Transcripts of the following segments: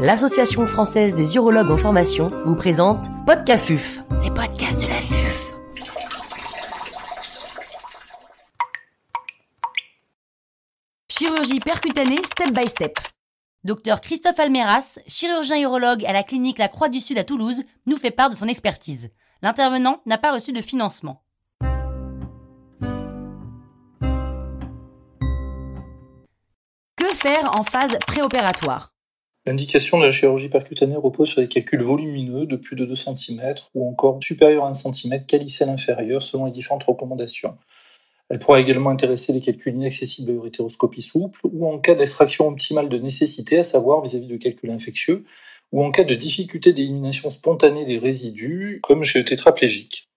l'Association française des urologues en formation vous présente Podcafuf, les podcasts de la FUF. Chirurgie percutanée step by step. Docteur Christophe Almeras, chirurgien urologue à la clinique La Croix du Sud à Toulouse, nous fait part de son expertise. L'intervenant n'a pas reçu de financement. Que faire en phase préopératoire? L'indication de la chirurgie percutanée repose sur des calculs volumineux de plus de 2 cm ou encore supérieurs à 1 cm calicelle inférieur selon les différentes recommandations. Elle pourra également intéresser les calculs inaccessibles à l'urétéroscopie souple ou en cas d'extraction optimale de nécessité, à savoir vis-à-vis de calculs infectieux, ou en cas de difficulté d'élimination spontanée des résidus, comme chez le tétraplégique.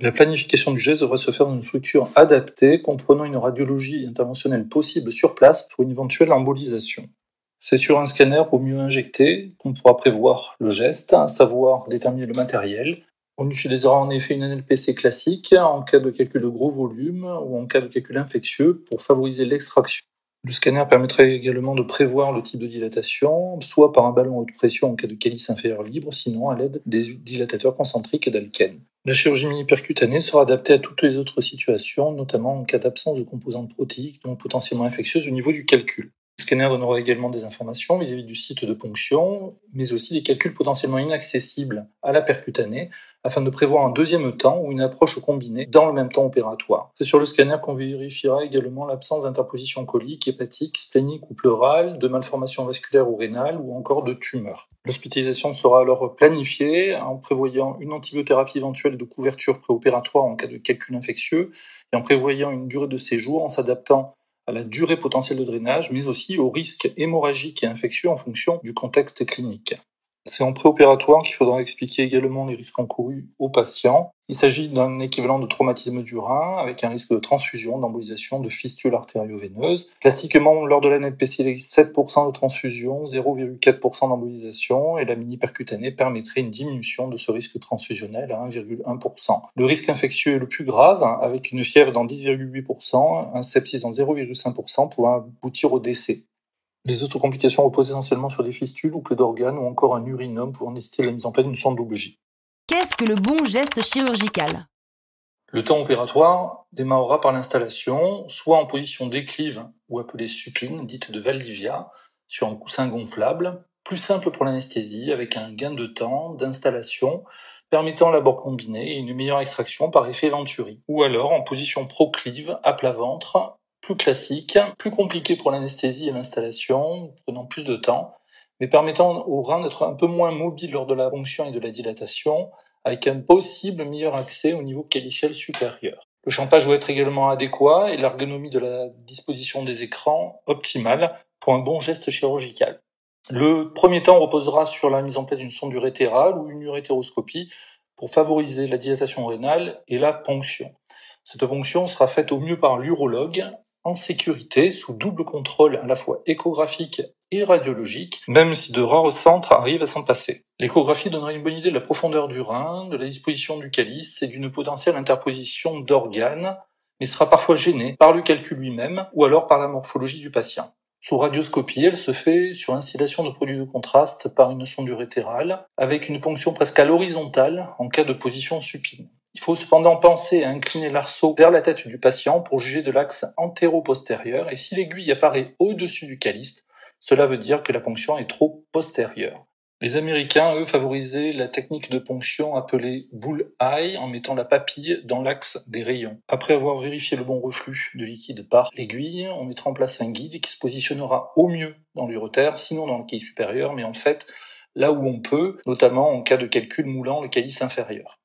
La planification du geste devrait se faire dans une structure adaptée, comprenant une radiologie interventionnelle possible sur place pour une éventuelle embolisation. C'est sur un scanner au mieux injecté qu'on pourra prévoir le geste, à savoir déterminer le matériel. On utilisera en effet une NLPC classique en cas de calcul de gros volume ou en cas de calcul infectieux pour favoriser l'extraction. Le scanner permettrait également de prévoir le type de dilatation, soit par un ballon à haute pression en cas de calice inférieur libre, sinon à l'aide des dilatateurs concentriques d'Alken. La chirurgie mini-percutanée sera adaptée à toutes les autres situations, notamment en cas d'absence de composantes protéiques, donc potentiellement infectieuses au niveau du calcul. Scanner donnera également des informations vis-à-vis du site de ponction, mais aussi des calculs potentiellement inaccessibles à la percutanée, afin de prévoir un deuxième temps ou une approche combinée dans le même temps opératoire. C'est sur le scanner qu'on vérifiera également l'absence d'interposition colique, hépatique, splénique ou pleurale, de malformation vasculaire ou rénale ou encore de tumeur. L'hospitalisation sera alors planifiée en prévoyant une antibiothérapie éventuelle de couverture préopératoire en cas de calcul infectieux et en prévoyant une durée de séjour en s'adaptant à la durée potentielle de drainage, mais aussi au risque hémorragique et infectieux en fonction du contexte clinique. C'est en préopératoire qu'il faudra expliquer également les risques encourus aux patients. Il s'agit d'un équivalent de traumatisme du rein avec un risque de transfusion, d'embolisation, de fistule artério-veineuse. Classiquement, lors de la NPC, il existe 7% de transfusion, 0,4% d'embolisation et la mini-percutanée permettrait une diminution de ce risque transfusionnel à 1,1%. Le risque infectieux est le plus grave avec une fièvre dans 10,8%, un sepsis dans 0,5% pouvant aboutir au décès. Les autres complications reposent essentiellement sur des fistules ou peu d'organes ou encore un urinum pouvant nécessiter la mise en place d'une sonde. Qu'est-ce que le bon geste chirurgical? Le temps opératoire démarrera par l'installation, soit en position déclive ou appelée supine, dite de Valdivia, sur un coussin gonflable, plus simple pour l'anesthésie avec un gain de temps d'installation permettant l'abord combiné et une meilleure extraction par effet Venturi, ou alors en position proclive à plat ventre plus classique, plus compliqué pour l'anesthésie et l'installation, prenant plus de temps, mais permettant au rein d'être un peu moins mobile lors de la ponction et de la dilatation, avec un possible meilleur accès au niveau caliciel supérieur. Le champage doit être également adéquat et l'ergonomie de la disposition des écrans optimale pour un bon geste chirurgical. Le premier temps reposera sur la mise en place d'une sonde urétérale ou une urétéroscopie pour favoriser la dilatation rénale et la ponction. Cette ponction sera faite au mieux par l'urologue en sécurité sous double contrôle à la fois échographique et radiologique, même si de rares centres arrivent à s'en passer. L'échographie donnera une bonne idée de la profondeur du rein, de la disposition du calice et d'une potentielle interposition d'organes, mais sera parfois gênée par le calcul lui-même ou alors par la morphologie du patient. Sous radioscopie, elle se fait sur installation de produits de contraste par une sonde urétérale, avec une ponction presque à l'horizontale en cas de position supine. Il faut cependant penser à incliner l'arceau vers la tête du patient pour juger de l'axe antéro-postérieur et si l'aiguille apparaît au-dessus du calice, cela veut dire que la ponction est trop postérieure. Les Américains, eux, favorisaient la technique de ponction appelée bull eye en mettant la papille dans l'axe des rayons. Après avoir vérifié le bon reflux de liquide par l'aiguille, on mettra en place un guide qui se positionnera au mieux dans l'urotère, sinon dans le quai supérieur, mais en fait là où on peut, notamment en cas de calcul moulant le calice inférieur.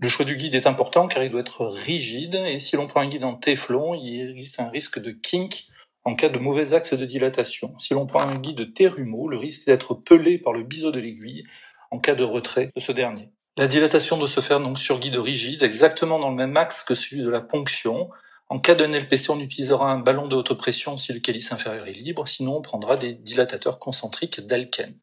Le choix du guide est important car il doit être rigide et si l'on prend un guide en téflon, il existe un risque de kink en cas de mauvais axe de dilatation. Si l'on prend un guide Terumo, le risque d'être pelé par le biseau de l'aiguille en cas de retrait de ce dernier. La dilatation doit se faire donc sur guide rigide, exactement dans le même axe que celui de la ponction. En cas d'un LPC, on utilisera un ballon de haute pression si le calice inférieur est libre, sinon on prendra des dilatateurs concentriques d'Alken.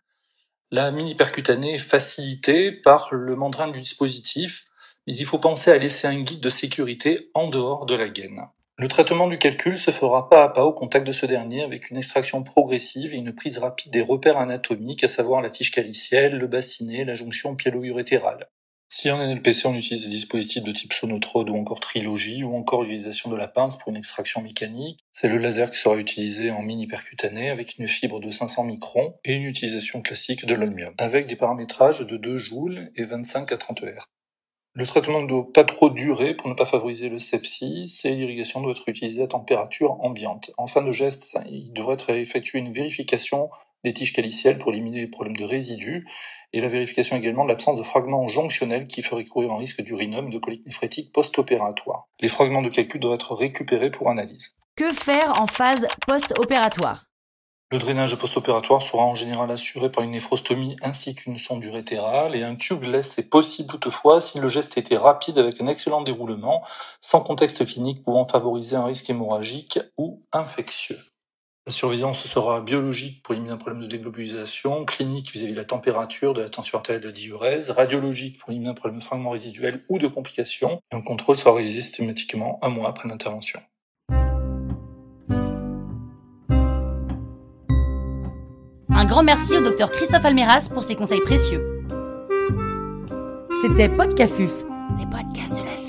La mini percutanée est facilitée par le mandrin du dispositif, mais il faut penser à laisser un guide de sécurité en dehors de la gaine. Le traitement du calcul se fera pas à pas au contact de ce dernier avec une extraction progressive et une prise rapide des repères anatomiques, à savoir la tige calicielle, le bassinet, la jonction piélo-urétérale. Si en NLPC on utilise des dispositifs de type sonotrode ou encore trilogie ou encore l'utilisation de la pince pour une extraction mécanique, c'est le laser qui sera utilisé en mini percutané avec une fibre de 500 microns et une utilisation classique de l'olmium avec des paramétrages de 2 joules et 25 à 30 Hz. Le traitement ne doit pas trop durer pour ne pas favoriser le sepsis et l'irrigation doit être utilisée à température ambiante. En fin de geste, il devrait être effectué une vérification des tiges calicielles pour éliminer les problèmes de résidus et la vérification également de l'absence de fragments jonctionnels qui feraient courir un risque d'urinome et de colique néphrétique post-opératoire. Les fragments de calcul doivent être récupérés pour analyse. Que faire en phase post-opératoire? Le drainage post-opératoire sera en général assuré par une néphrostomie ainsi qu'une sonde urétérale et un tubeless est possible toutefois si le geste était rapide avec un excellent déroulement, sans contexte clinique pouvant favoriser un risque hémorragique ou infectieux. La surveillance sera biologique pour éliminer un problème de déglobulisation, clinique vis-à-vis de la température, de la tension artérielle de la diurèse, radiologique pour éliminer un problème de fragment résiduel ou de complications. un contrôle sera réalisé systématiquement un mois après l'intervention. Grand merci au docteur Christophe Almeras pour ses conseils précieux. C'était Podcafuf, les podcasts de la FUF.